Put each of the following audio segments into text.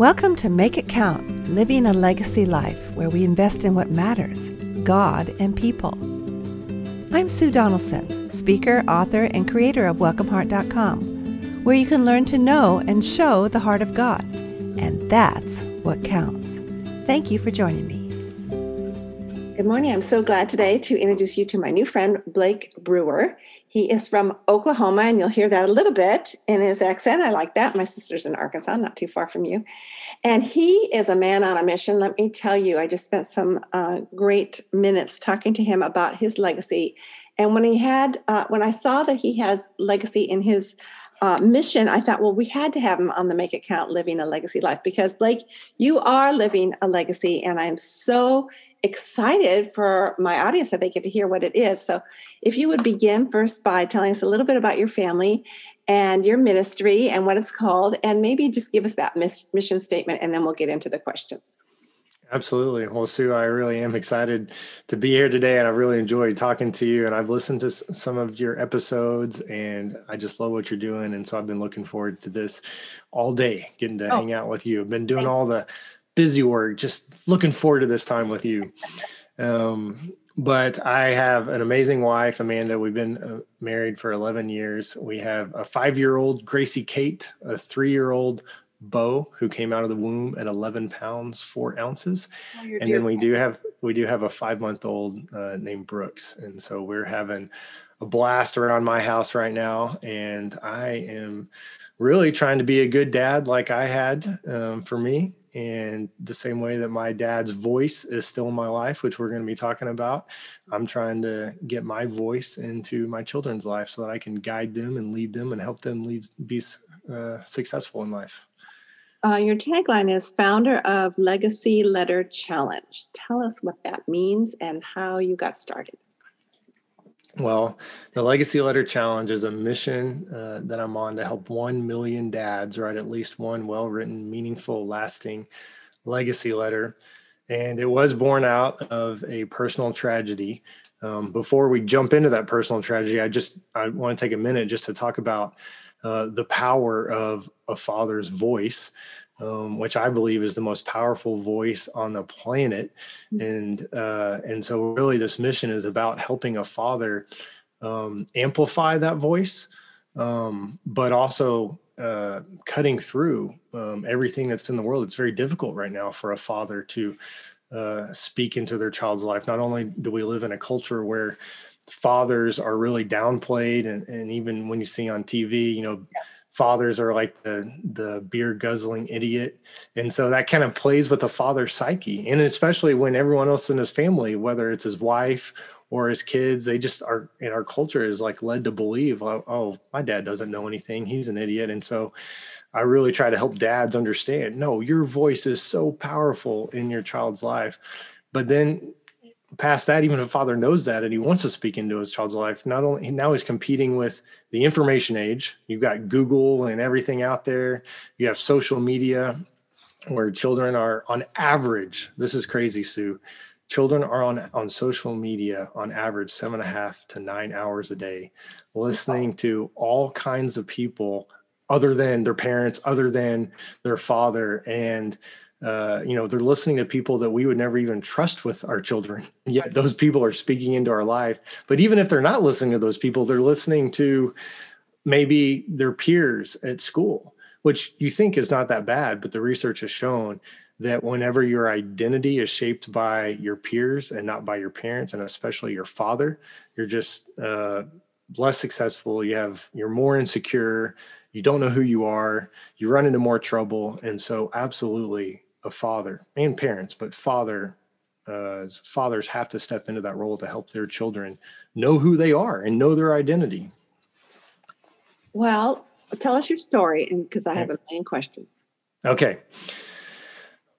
Welcome to Make It Count Living a Legacy Life, where we invest in what matters God and people. I'm Sue Donaldson, speaker, author, and creator of WelcomeHeart.com, where you can learn to know and show the heart of God. And that's what counts. Thank you for joining me. Good morning. I'm so glad today to introduce you to my new friend, Blake Brewer. He is from Oklahoma, and you'll hear that a little bit in his accent. I like that. My sister's in Arkansas, not too far from you. And he is a man on a mission. Let me tell you, I just spent some uh, great minutes talking to him about his legacy. And when he had, uh, when I saw that he has legacy in his uh, mission, I thought, well, we had to have him on the Make It Count Living a Legacy Life because, Blake, you are living a legacy. And I'm so excited for my audience that they get to hear what it is. So, if you would begin first by telling us a little bit about your family and your ministry and what it's called, and maybe just give us that mission statement, and then we'll get into the questions. Absolutely. Well, Sue, I really am excited to be here today, and I really enjoyed talking to you. And I've listened to some of your episodes, and I just love what you're doing. And so I've been looking forward to this all day, getting to oh. hang out with you. I've been doing all the busy work, just looking forward to this time with you. Um, but I have an amazing wife, Amanda. We've been uh, married for 11 years. We have a five year old, Gracie Kate, a three year old, Bo, who came out of the womb at 11 pounds, four ounces. Oh, and then we do have, we do have a five month old uh, named Brooks. And so we're having a blast around my house right now. And I am really trying to be a good dad like I had um, for me and the same way that my dad's voice is still in my life which we're going to be talking about i'm trying to get my voice into my children's life so that i can guide them and lead them and help them lead be uh, successful in life. Uh, your tagline is founder of legacy letter challenge. Tell us what that means and how you got started well, the Legacy Letter Challenge is a mission uh, that I'm on to help 1 million dads write at least one well written, meaningful, lasting legacy letter. And it was born out of a personal tragedy. Um, before we jump into that personal tragedy, I just I want to take a minute just to talk about uh, the power of a father's voice um, which I believe is the most powerful voice on the planet. Mm. And uh, and so really, this mission is about helping a father um, amplify that voice, um, but also uh, cutting through um, everything that's in the world. It's very difficult right now for a father to uh, speak into their child's life. Not only do we live in a culture where fathers are really downplayed, and, and even when you see on TV, you know. Fathers are like the the beer guzzling idiot. And so that kind of plays with the father's psyche. And especially when everyone else in his family whether it's his wife or his kids they just are in our culture is like led to believe oh, oh my dad doesn't know anything. He's an idiot. And so i really try to help dads understand no your voice is so powerful in your child's life. But then past that, even if a father knows that and he wants to speak into his child's life, not only now he's competing with the information age. You've got Google and everything out there. You have social media where children are on average, this is crazy, Sue. Children are on, on social media on average seven and a half to nine hours a day, listening to all kinds of people other than their parents, other than their father. And uh, you know they're listening to people that we would never even trust with our children. Yet those people are speaking into our life. But even if they're not listening to those people they're listening to maybe their peers at school which you think is not that bad but the research has shown that whenever your identity is shaped by your peers and not by your parents and especially your father you're just uh, less successful. You have you're more insecure. You don't know who you are. You run into more trouble. And so absolutely a father and parents, but father uh, fathers have to step into that role to help their children know who they are and know their identity. Well, tell us your story, and because I have a million questions. Okay.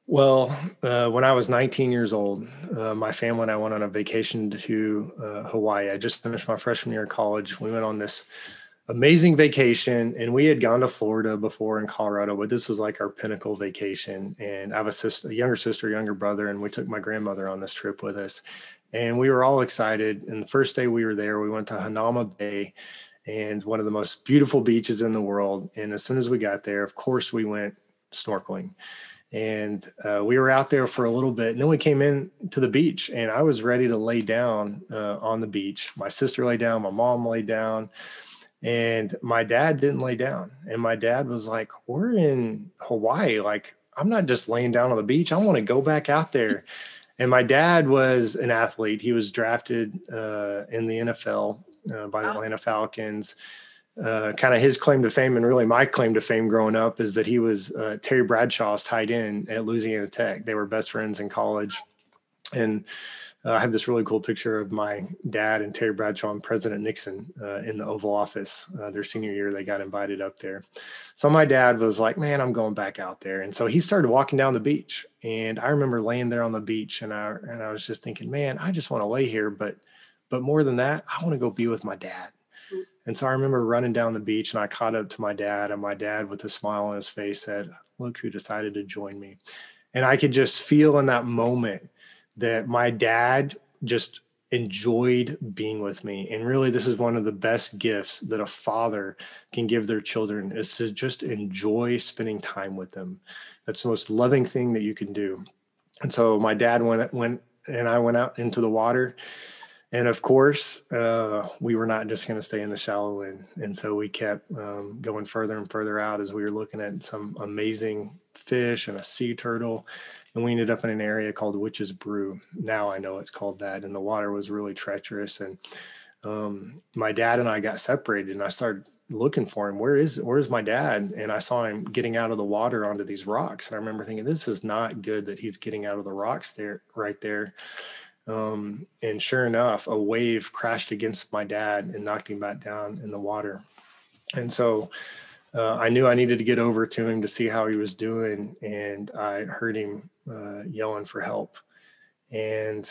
Well, uh, when I was 19 years old, uh, my family and I went on a vacation to uh, Hawaii. I just finished my freshman year of college. We went on this amazing vacation and we had gone to florida before in colorado but this was like our pinnacle vacation and i have a sister a younger sister younger brother and we took my grandmother on this trip with us and we were all excited and the first day we were there we went to Hanauma Bay and one of the most beautiful beaches in the world and as soon as we got there of course we went snorkeling. And uh, we were out there for a little bit. And then we came in to the beach, and I was ready to lay down uh, on the beach. My sister lay down, my mom lay down, and my dad didn't lay down. And my dad was like, We're in Hawaii. Like, I'm not just laying down on the beach. I want to go back out there. And my dad was an athlete. He was drafted uh, in the NFL uh, by the Atlanta Falcons. Uh, kind of his claim to fame, and really my claim to fame growing up, is that he was uh, Terry Bradshaw's tight end at Louisiana Tech. They were best friends in college, and uh, I have this really cool picture of my dad and Terry Bradshaw and President Nixon uh, in the Oval Office. Uh, their senior year, they got invited up there. So my dad was like, "Man, I'm going back out there," and so he started walking down the beach. And I remember laying there on the beach, and I and I was just thinking, "Man, I just want to lay here, but but more than that, I want to go be with my dad." And so I remember running down the beach and I caught up to my dad, and my dad, with a smile on his face, said, Look who decided to join me. And I could just feel in that moment that my dad just enjoyed being with me. And really, this is one of the best gifts that a father can give their children is to just enjoy spending time with them. That's the most loving thing that you can do. And so my dad went went and I went out into the water and of course, uh, we were not just going to stay in the shallow end. And so we kept um, going further and further out as we were looking at some amazing fish and a sea turtle. And we ended up in an area called Witch's Brew. Now I know it's called that. And the water was really treacherous. And um, my dad and I got separated, and I started looking for him. Where is where's my dad? And I saw him getting out of the water onto these rocks. And I remember thinking, this is not good that he's getting out of the rocks there, right there. Um, and sure enough, a wave crashed against my dad and knocked him back down in the water. And so uh, I knew I needed to get over to him to see how he was doing. And I heard him uh, yelling for help. And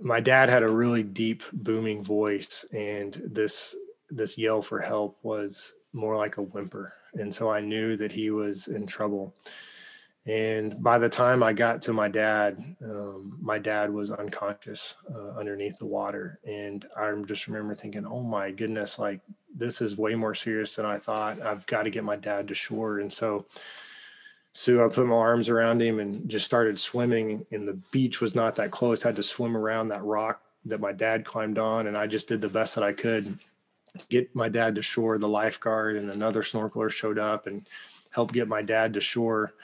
my dad had a really deep, booming voice. And this this yell for help was more like a whimper. And so I knew that he was in trouble. And by the time I got to my dad, um, my dad was unconscious uh, underneath the water. And I just remember thinking, oh my goodness, like this is way more serious than I thought. I've got to get my dad to shore. And so, so I put my arms around him and just started swimming. And the beach was not that close. I had to swim around that rock that my dad climbed on. And I just did the best that I could get my dad to shore. The lifeguard and another snorkeler showed up and helped get my dad to shore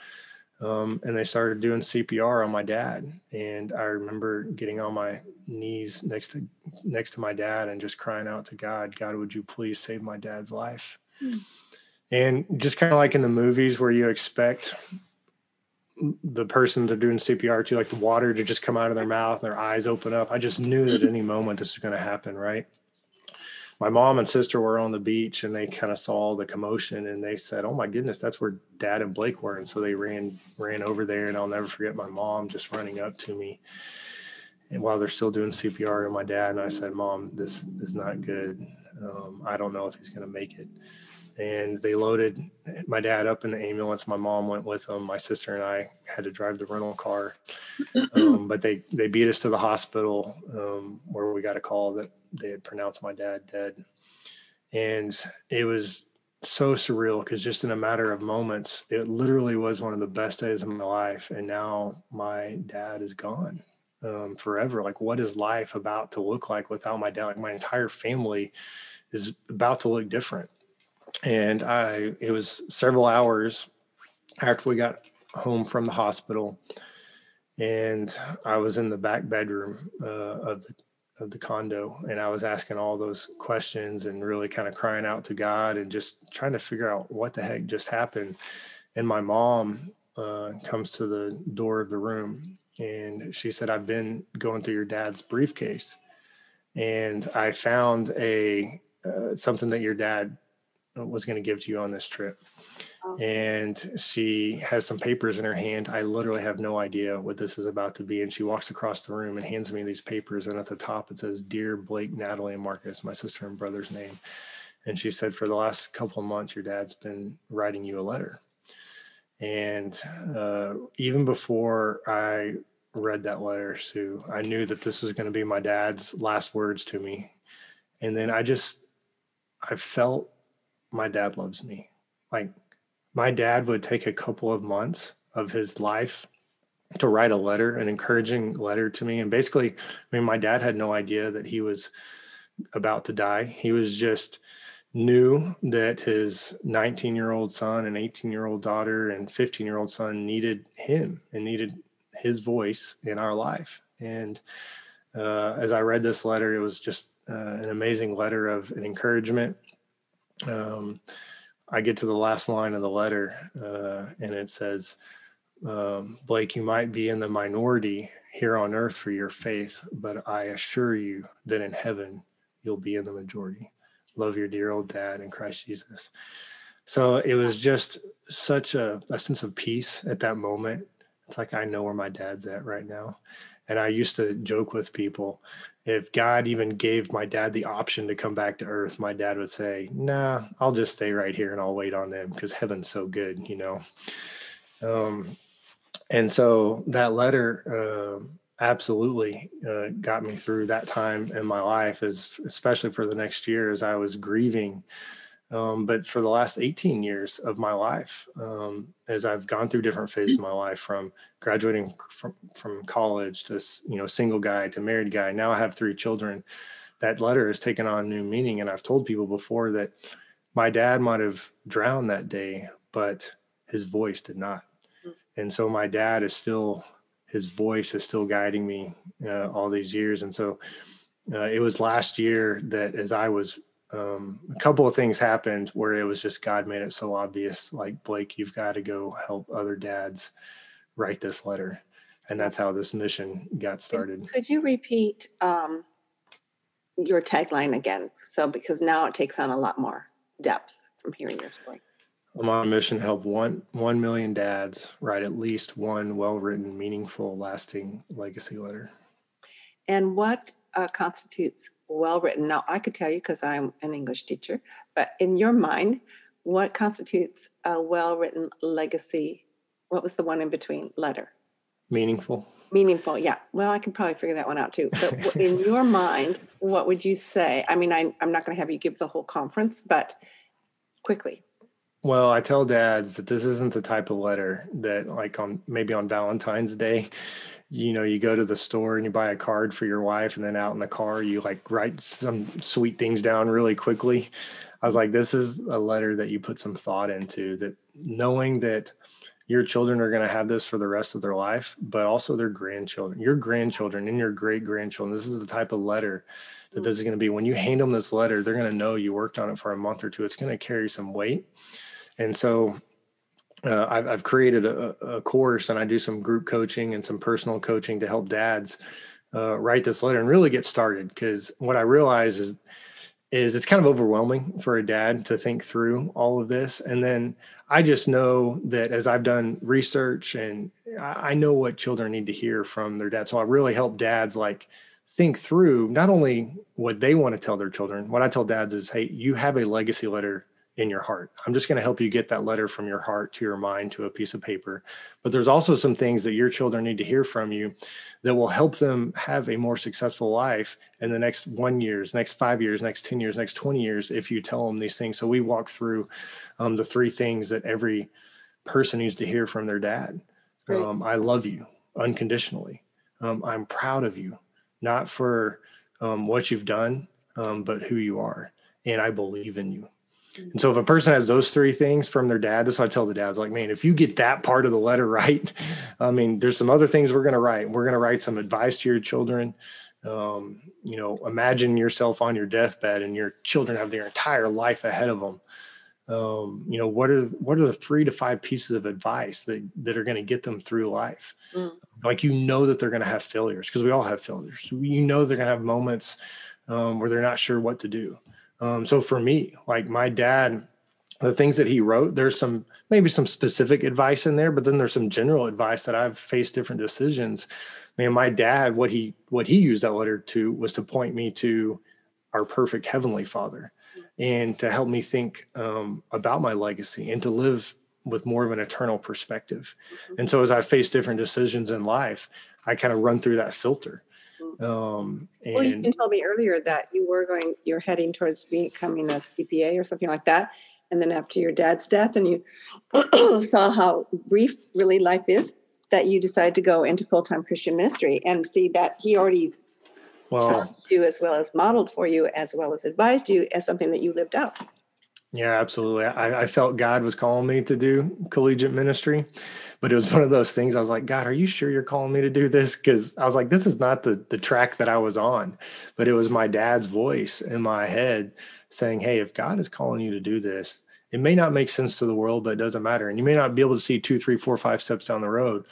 um, and they started doing CPR on my dad. And I remember getting on my knees next to next to my dad and just crying out to God, God, would you please save my dad's life? Mm. And just kind of like in the movies where you expect the person they're doing CPR to, like the water to just come out of their mouth and their eyes open up. I just knew that any moment this was going to happen, right? My mom and sister were on the beach and they kind of saw the commotion and they said, "Oh my goodness, that's where Dad and Blake were." And so they ran ran over there, and I'll never forget my mom just running up to me, and while they're still doing CPR to my dad, and I said, "Mom, this is not good. Um, I don't know if he's going to make it." And they loaded my dad up in the ambulance. My mom went with him. My sister and I had to drive the rental car, um, but they they beat us to the hospital um, where we got a call that they had pronounced my dad dead. And it was so surreal because just in a matter of moments, it literally was one of the best days of my life. And now my dad is gone um, forever. Like, what is life about to look like without my dad? Like, my entire family is about to look different. And I, it was several hours after we got home from the hospital and I was in the back bedroom uh, of the of the condo and I was asking all those questions and really kind of crying out to God and just trying to figure out what the heck just happened. And my mom uh, comes to the door of the room and she said, I've been going through your dad's briefcase and I found a uh, something that your dad was going to give to you on this trip. And she has some papers in her hand. I literally have no idea what this is about to be. And she walks across the room and hands me these papers. And at the top, it says, Dear Blake, Natalie, and Marcus, my sister and brother's name. And she said, For the last couple of months, your dad's been writing you a letter. And uh, even before I read that letter, Sue, I knew that this was going to be my dad's last words to me. And then I just, I felt my dad loves me. Like my dad would take a couple of months of his life to write a letter, an encouraging letter to me. And basically, I mean, my dad had no idea that he was about to die. He was just knew that his 19 year old son and 18 year old daughter and 15 year old son needed him and needed his voice in our life. And uh, as I read this letter, it was just uh, an amazing letter of an encouragement. Um, I get to the last line of the letter, uh, and it says, um, Blake, you might be in the minority here on earth for your faith, but I assure you that in heaven, you'll be in the majority. Love your dear old dad in Christ Jesus. So it was just such a, a sense of peace at that moment. It's like, I know where my dad's at right now. And I used to joke with people if God even gave my dad the option to come back to earth, my dad would say, Nah, I'll just stay right here and I'll wait on them because heaven's so good, you know. Um, and so that letter uh, absolutely uh, got me through that time in my life, as especially for the next year as I was grieving um, but for the last 18 years of my life, um, as I've gone through different phases of my life, from graduating from, from college to you know single guy to married guy, now I have three children. That letter has taken on new meaning, and I've told people before that my dad might have drowned that day, but his voice did not. Mm. And so my dad is still, his voice is still guiding me uh, all these years. And so uh, it was last year that as I was um, a couple of things happened where it was just God made it so obvious. Like Blake, you've got to go help other dads write this letter, and that's how this mission got started. Could you repeat um, your tagline again? So because now it takes on a lot more depth from hearing your story. I'm on a mission to help one one million dads write at least one well-written, meaningful, lasting legacy letter. And what uh, constitutes well written? Now, I could tell you because I'm an English teacher, but in your mind, what constitutes a well written legacy? What was the one in between letter? Meaningful. Meaningful, yeah. Well, I can probably figure that one out too. But in your mind, what would you say? I mean, I, I'm not going to have you give the whole conference, but quickly. Well, I tell dads that this isn't the type of letter that, like, on maybe on Valentine's Day, you know you go to the store and you buy a card for your wife and then out in the car you like write some sweet things down really quickly. I was like this is a letter that you put some thought into that knowing that your children are going to have this for the rest of their life but also their grandchildren your grandchildren and your great grandchildren this is the type of letter that this is going to be. When you hand them this letter they're going to know you worked on it for a month or two. It's going to carry some weight. And so uh, I've, I've, created a, a, course and I do some group coaching and some personal coaching to help dads uh, write this letter and really get started. Because what I realize is is it's kind of overwhelming for a dad to think through all of this. And then I just know that as I've done research and I know what children need to hear from their dad. So I really help dads like think through not only what they want to tell their children. What I tell dads is, hey, you have a legacy letter in your heart. I'm just going to help you get that letter from your heart to your mind to a piece of paper. But there's also some things that your children need to hear from you that will help them have a more successful life in the next one years, next five years, next 10 years, next 20 years, if you tell them these things. So we walk through um, the three things that every person needs to hear from their dad. Um, I love you unconditionally. Um, I'm proud of you, not for um, what you've done, um, but who you are. And I believe in you and so if a person has those three things from their dad, that's what I tell the dads like, man, if you get that part of the letter right, I mean, there's some other things we're going to write. We're going to write some advice to your children. Um, you know, imagine yourself on your deathbed and your children have their entire life ahead of them. Um, you know, what are what are the three to five pieces of advice that that are going to get them through life? Mm. Like you know that they're going to have failures because we all have failures. You know they're going to have moments um, where they're not sure what to do. Um, so for me, like my dad, the things that he wrote, there's some maybe some specific advice in there, but then there's some general advice that I've faced different decisions. Man, my dad, what he what he used that letter to was to point me to our perfect heavenly Father, and to help me think um, about my legacy and to live with more of an eternal perspective. Mm-hmm. And so as I face different decisions in life, I kind of run through that filter. Um, and well, you can tell me earlier that you were going, you're heading towards becoming a CPA or something like that. and then after your dad's death, and you saw how brief really life is, that you decided to go into full time Christian ministry and see that he already well, taught you as well as modeled for you, as well as advised you as something that you lived out. Yeah, absolutely. I, I, felt God was calling me to do collegiate ministry, but it was one of those things. I was like, God, are you sure you're calling me to do this? Because I was like, this is not the the track that I was on, but it was my dad's voice in my head saying, Hey, if God is calling you to do this, it may not make sense to the world, but it doesn't matter. And you may not be able to see two, three, four, five steps down the road,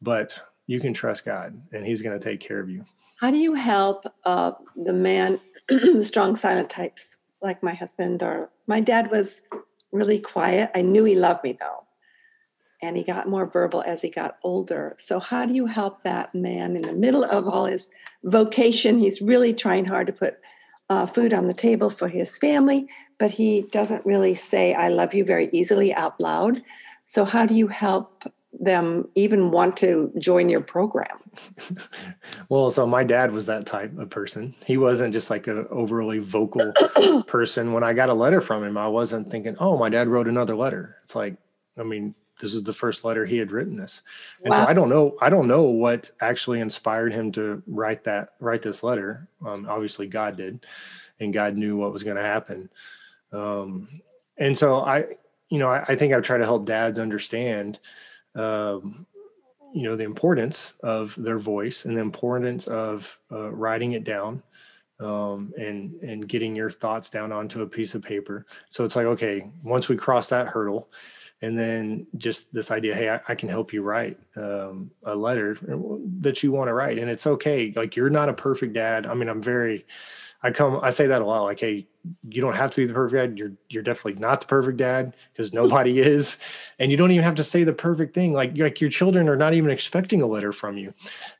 but you can trust God, and He's going to take care of you. How do you help uh, the man, the strong silent types? Like my husband or my dad was really quiet. I knew he loved me though. And he got more verbal as he got older. So, how do you help that man in the middle of all his vocation? He's really trying hard to put uh, food on the table for his family, but he doesn't really say, I love you very easily out loud. So, how do you help them even want to join your program? well, so my dad was that type of person. He wasn't just like an overly vocal person. When I got a letter from him, I wasn't thinking, oh, my dad wrote another letter. It's like, I mean, this is the first letter he had written this. And wow. so I don't know, I don't know what actually inspired him to write that, write this letter. Um, obviously God did, and God knew what was going to happen. Um, and so I, you know, I, I think I've tried to help dads understand um, you know the importance of their voice and the importance of uh, writing it down um, and and getting your thoughts down onto a piece of paper. So it's like okay once we cross that hurdle and then just this idea hey i, I can help you write um, a letter that you want to write and it's okay. Like you're not a perfect dad. I mean i'm very I come, I say that a lot. Like, hey, you don't have to be the perfect dad. You're you're definitely not the perfect dad because nobody is, and you don't even have to say the perfect thing. Like like your children are not even expecting a letter from you,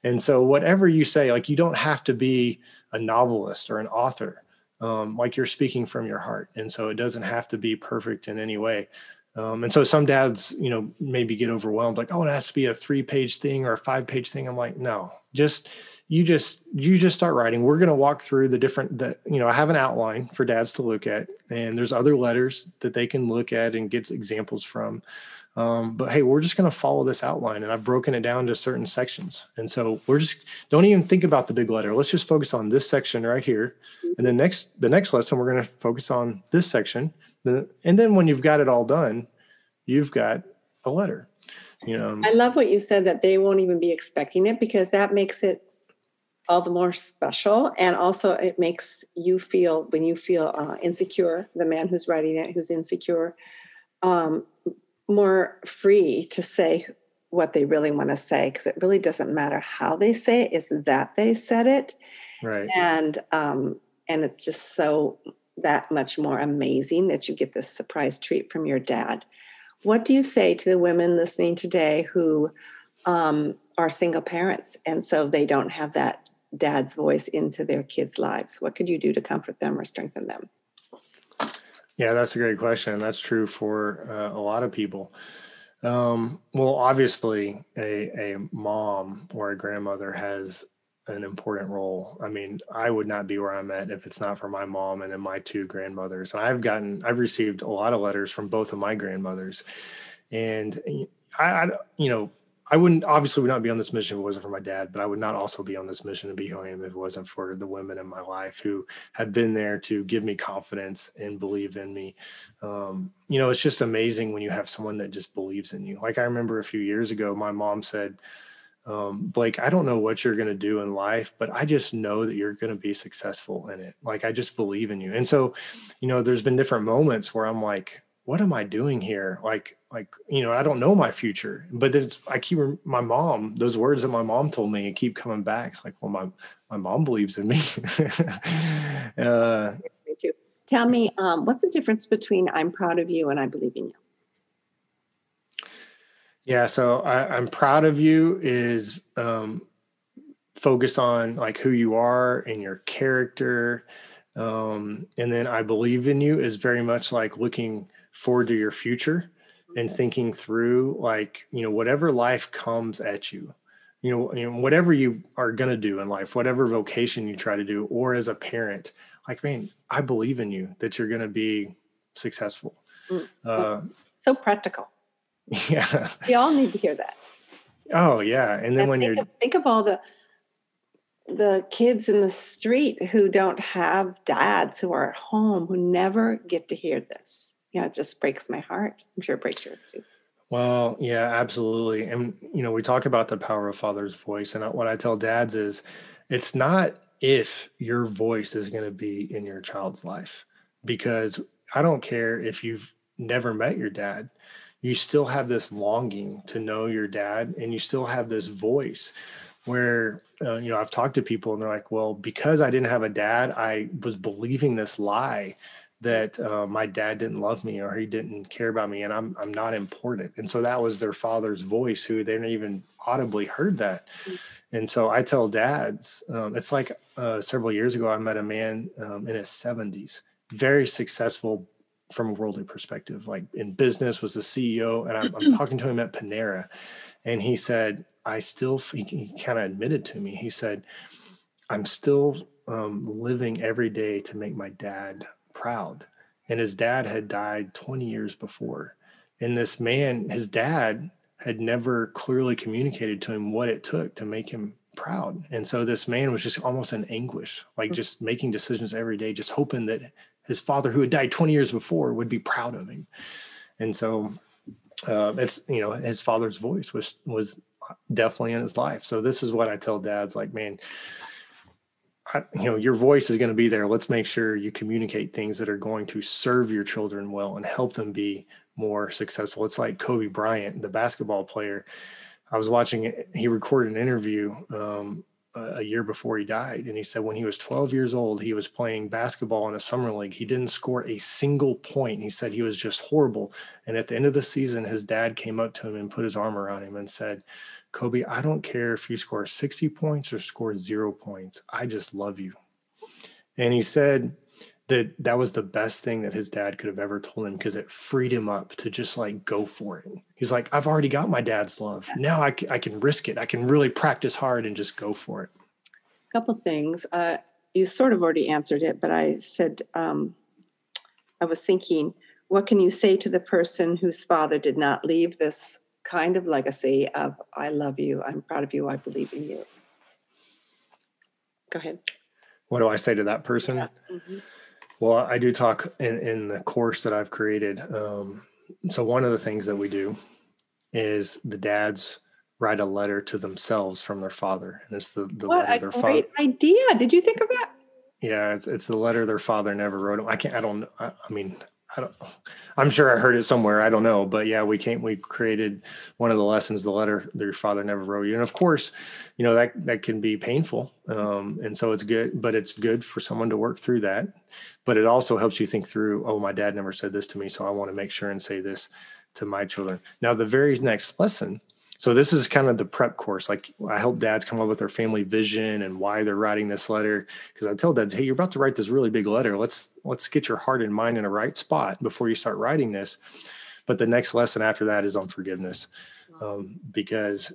and so whatever you say, like you don't have to be a novelist or an author. Um, like you're speaking from your heart, and so it doesn't have to be perfect in any way. Um, and so some dads, you know, maybe get overwhelmed, like, oh, it has to be a three page thing or a five page thing. I'm like, no, just you just you just start writing. We're going to walk through the different that you know i have an outline for dads to look at and there's other letters that they can look at and get examples from. Um, but hey we're just going to follow this outline and i've broken it down to certain sections. And so we're just don't even think about the big letter. Let's just focus on this section right here. And then next the next lesson we're going to focus on this section. And then when you've got it all done you've got a letter you know? I love what you said that they won't even be expecting it because that makes it all the more special. And also, it makes you feel, when you feel uh, insecure, the man who's writing it, who's insecure, um, more free to say what they really want to say because it really doesn't matter how they say it, it's that they said it. Right. And, um, and it's just so that much more amazing that you get this surprise treat from your dad. What do you say to the women listening today who um, are single parents and so they don't have that dad's voice into their kids' lives? What could you do to comfort them or strengthen them? Yeah, that's a great question. That's true for uh, a lot of people. Um, well, obviously, a, a mom or a grandmother has an important role. I mean, I would not be where I'm at if it's not for my mom and then my two grandmothers. And I've gotten, I've received a lot of letters from both of my grandmothers, and I, I you know, I wouldn't obviously would not be on this mission if it wasn't for my dad, but I would not also be on this mission to be who I am if it wasn't for the women in my life who have been there to give me confidence and believe in me. Um, you know, it's just amazing when you have someone that just believes in you. Like I remember a few years ago, my mom said, um, Blake, I don't know what you're going to do in life, but I just know that you're going to be successful in it. Like I just believe in you. And so, you know, there's been different moments where I'm like, what am I doing here? Like, like, you know, I don't know my future, but it's, I keep my mom, those words that my mom told me and keep coming back. It's like, well, my, my mom believes in me. uh, me too. Tell me, um, what's the difference between I'm proud of you and I believe in you? Yeah. So I, I'm proud of you is, um, focused on like who you are and your character. Um, and then I believe in you is very much like looking, forward to your future and thinking through like you know whatever life comes at you you know, you know whatever you are going to do in life whatever vocation you try to do or as a parent like man i believe in you that you're going to be successful Mm. Uh, so practical. Yeah. We all need to hear that. Oh yeah. And then and when think you're of, think of all the the kids in the street who don't have dads who are at home who never get to hear this. Yeah, it just breaks my heart. I'm sure it breaks yours too. Well, yeah, absolutely. And, you know, we talk about the power of father's voice. And what I tell dads is it's not if your voice is going to be in your child's life, because I don't care if you've never met your dad, you still have this longing to know your dad and you still have this voice where uh, you know i've talked to people and they're like well because i didn't have a dad i was believing this lie that uh, my dad didn't love me or he didn't care about me and I'm I'm not important. And so that was their father's voice who they didn't even audibly heard that. And so I tell dads, um, it's like uh, several years ago, I met a man um, in his 70s, very successful from a worldly perspective, like in business, was the CEO. And I'm, I'm talking to him at Panera. And he said, I still, he, he kind of admitted to me, he said, I'm still um, living every day to make my dad proud. And his dad had died 20 years before. And this man, his dad, had never clearly communicated to him what it took to make him proud. And so this man was just almost in anguish, like just making decisions every day, just hoping that his father, who had died 20 years before, would be proud of him. And so uh, it's, you know, his father's voice was, was definitely in his life. So this is what I tell dads like, man, you know your voice is going to be there. Let's make sure you communicate things that are going to serve your children well and help them be more successful. It's like kobe bryant the basketball player. I was watching he recorded an interview um, a year before he died and he said when he was 12 years old he was playing basketball in a summer league. He didn't score a single point. He said he was just horrible. And at the end of the season his dad came up to him and put his arm around him and said Kobe, I don't care if you score 60 points or score zero points. I just love you. And he said that that was the best thing that his dad could have ever told him because it freed him up to just like go for it. He's like, I've already got my dad's love. Now I, I can risk it. I can really practice hard and just go for it. A couple things. Uh, you sort of already answered it, but I said, um, I was thinking, what can you say to the person whose father did not leave this kind of legacy of I love you, I'm proud of you, I believe in you. Go ahead. What do I say to that person? Yeah. Mm-hmm. Well, I do talk in, in the course that I've created. Um, so one of the things that we do is the dads write a letter to themselves from their father, and it's the the what letter their father. Great idea! Did you think of that? Yeah, it's it's the letter their father never wrote. I can't. I don't. I, I mean, I don't. I'm sure I heard it somewhere. I don't know, but yeah, we came. We created one of the lessons, the letter that your father never wrote you, and of course, you know that that can be painful, um, and so it's good. But it's good for someone to work through that. But it also helps you think through. Oh, my dad never said this to me, so I want to make sure and say this to my children. Now, the very next lesson so this is kind of the prep course. Like I help dads come up with their family vision and why they're writing this letter. Because I tell dads, hey, you're about to write this really big letter. Let's let's get your heart and mind in a right spot before you start writing this. But the next lesson after that is on forgiveness, um, because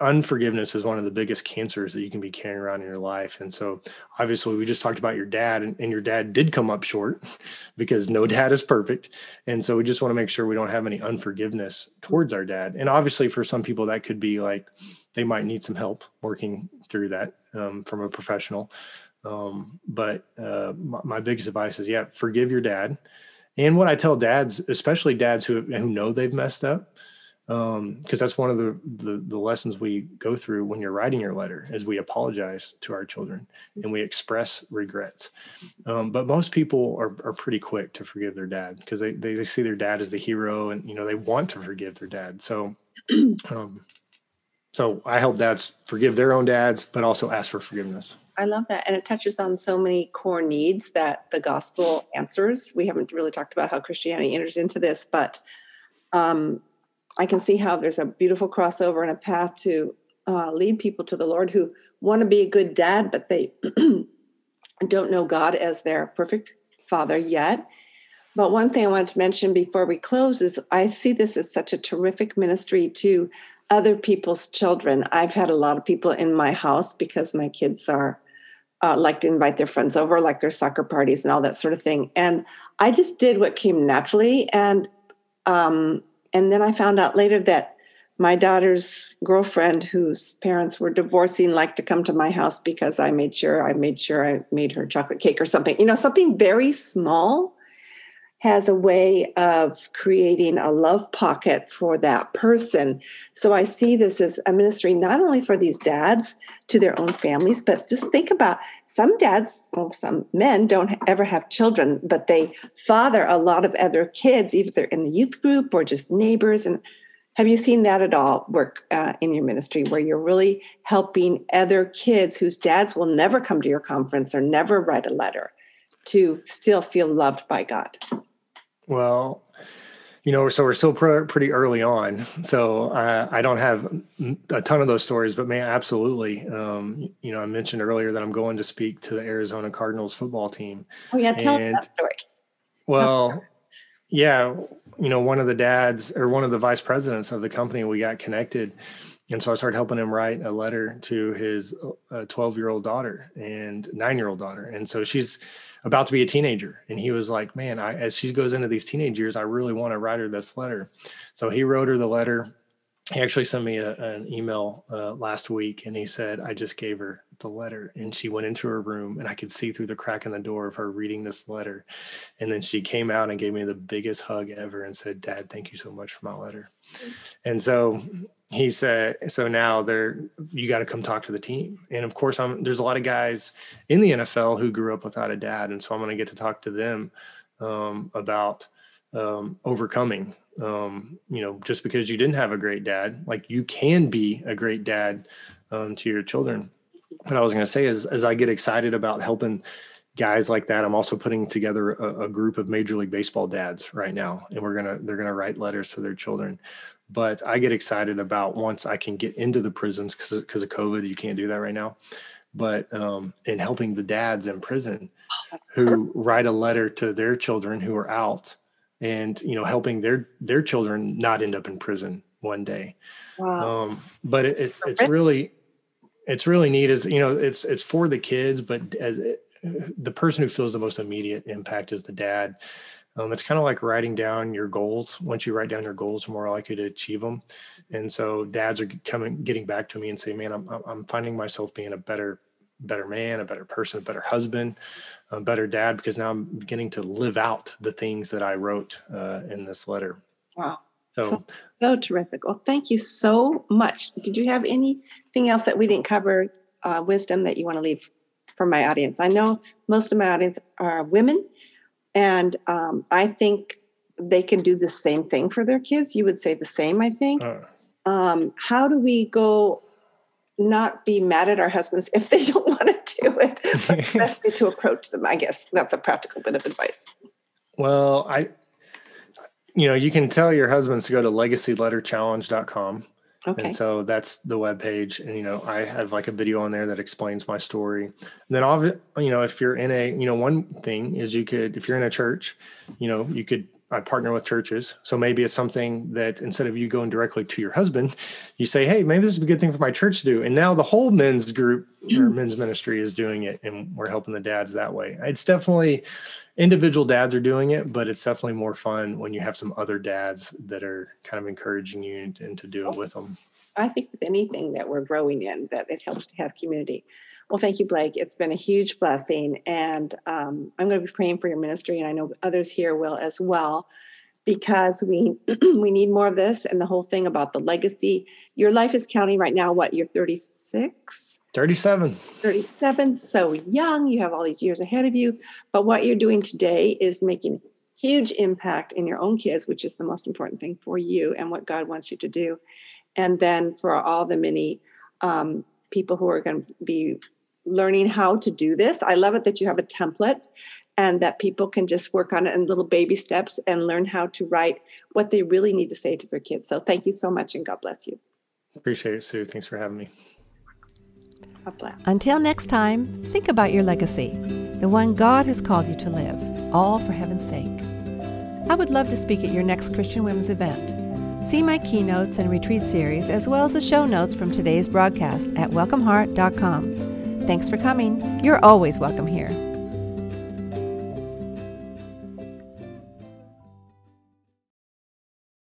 unforgiveness is one of the biggest cancers that you can be carrying around in your life. And so, obviously, we just talked about your dad, and, and, your dad did come up short because no dad is perfect. And so, we just want to make sure we don't have any unforgiveness towards our dad. And obviously, for some people, that could be like they might need some help working through that um, from a professional. Um, but uh, my, my biggest advice is yeah, forgive your dad. And what I tell dads, especially dads who, who know they've messed up, um because that's one of the, the, the lessons we go through when you're writing your letter is we apologize to our children and we express regrets um, but most people are, are pretty quick to forgive their dad because they, they, they see their dad as the hero and you know they want to forgive their dad so um so i help dads forgive their own dads but also ask for forgiveness I love that. And it touches on so many core needs that the gospel answers. We haven't really talked about how Christianity enters into this, but um, I can see how there's a beautiful crossover and a path to uh, lead people to the Lord who want to be a good dad, but they don't know God as their perfect father yet. But one thing I wanted to mention before we close is I see this as such a terrific ministry to other people's children. I've had a lot of people in my house because my kids are uh, like to invite their friends over, like their soccer parties and all that sort of thing. And I just did what came naturally, and um, and then I found out later that my daughter's girlfriend, whose parents were divorcing, liked to come to my house because I made sure I made sure I made her chocolate cake or something. You know, something very small has a way of creating a love pocket for that person. So I see this as a ministry not only for these dads to their own families, but just think about some dads, well, some men don't ever have children, but they father a lot of other kids, either in the youth group or just neighbors. And have you seen that at all work uh, in your ministry where you're really helping other kids whose dads will never come to your conference or never write a letter to still feel loved by God? Well, you know, so we're still pr- pretty early on, so uh, I don't have a ton of those stories. But man, absolutely. Um, you know, I mentioned earlier that I'm going to speak to the Arizona Cardinals football team. Oh yeah, tell and, us that story. Well, yeah, you know, one of the dads or one of the vice presidents of the company, we got connected, and so I started helping him write a letter to his 12 uh, year old daughter and nine year old daughter, and so she's about to be a teenager. And he was like man I, as she goes into these teenage years i really want to write her this letter. So he wrote her the letter he actually sent me a, an email uh, last week and he said i just gave her the letter and she went into her room and i could see through the crack in the door of her reading this letter and then she came out and gave me the biggest hug ever and said dad thank you so much for my letter. And so he said so now they're you got to come talk to the team. And of course i'm there's a lot of guys in the nfl who grew up without a dad and so i'm going to get to talk to them um, about um, overcoming um, you know just because you didn't have a great dad like you can be a great dad um, to your children what i was going to say is as i get excited about helping guys like that i'm also putting together a, a, group of major league baseball dads right now and we're gonna they're gonna write letters to their children but I get excited about once I can get into the prisons because because of COVID, you can't do that right now. But um, in helping the dads in prison oh, who perfect. write a letter to their children who are out, and you know helping their their children not end up in prison one day. Wow. Um, but it, it's it's really it's really neat. Is you know it's it's for the kids, but as it, the person who feels the most immediate impact is the dad um, it's kind of like writing down your goals. Once you write down your goals, you're more likely to achieve them. And so dads are coming, getting back to me and saying, "Man, I'm I'm finding myself being a better better man, a better person, a better husband, a better dad because now I'm beginning to live out the things that I wrote uh, in this letter." Wow. So, so, so terrific. Well, thank you so much. Did you have anything else that we didn't cover? Uh, wisdom that you want to leave for my audience? I know most of my audience are women and um, I think they can do the same thing for their kids. You would say the same, I think. Uh. Um, how do we go not be mad at our husbands if they don't want to do it, but especially to approach them? I guess that's a practical bit of advice. Well, I, you know, you can tell your husbands to go to legacyletterchallenge.com Okay. And so that's the web page, and you know I have like a video on there that explains my story. And then, all you know, if you're in a, you know, one thing is you could, if you're in a church, you know, you could I partner with churches. So maybe it's something that instead of you going directly to your husband, you say, Hey, maybe this is a good thing for my church to do. And now the whole men's group mm. or men's ministry is doing it and we're helping the dads that way. It's definitely individual dads are doing it, but it's definitely more fun when you have some other dads that are kind of encouraging you and to do it with them. I think with anything that we're growing in, that it helps to have community. Well, thank you, Blake. It's been a huge blessing. And um, I'm going to be praying for your ministry, and I know others here will as well, because we we need more of this and the whole thing about the legacy. Your life is counting right now. What you're 36. 37. 37, so young. You have all these years ahead of you. But what you're doing today is making huge impact in your own kids, which is the most important thing for you and what God wants you to do. And then for all the many um, people who are going to be learning how to do this. I love it that you have a template and that people can just work on it in little baby steps and learn how to write what they really need to say to their kids. So thank you so much and God bless you. Appreciate it, Sue. Thanks for having me. God bless. Until next time, think about your legacy, the one God has called you to live, all for heaven's sake. I would love to speak at your next Christian Women's event. See my keynotes and retreat series, as well as the show notes from today's broadcast at welcomeheart.com. Thanks for coming. You're always welcome here.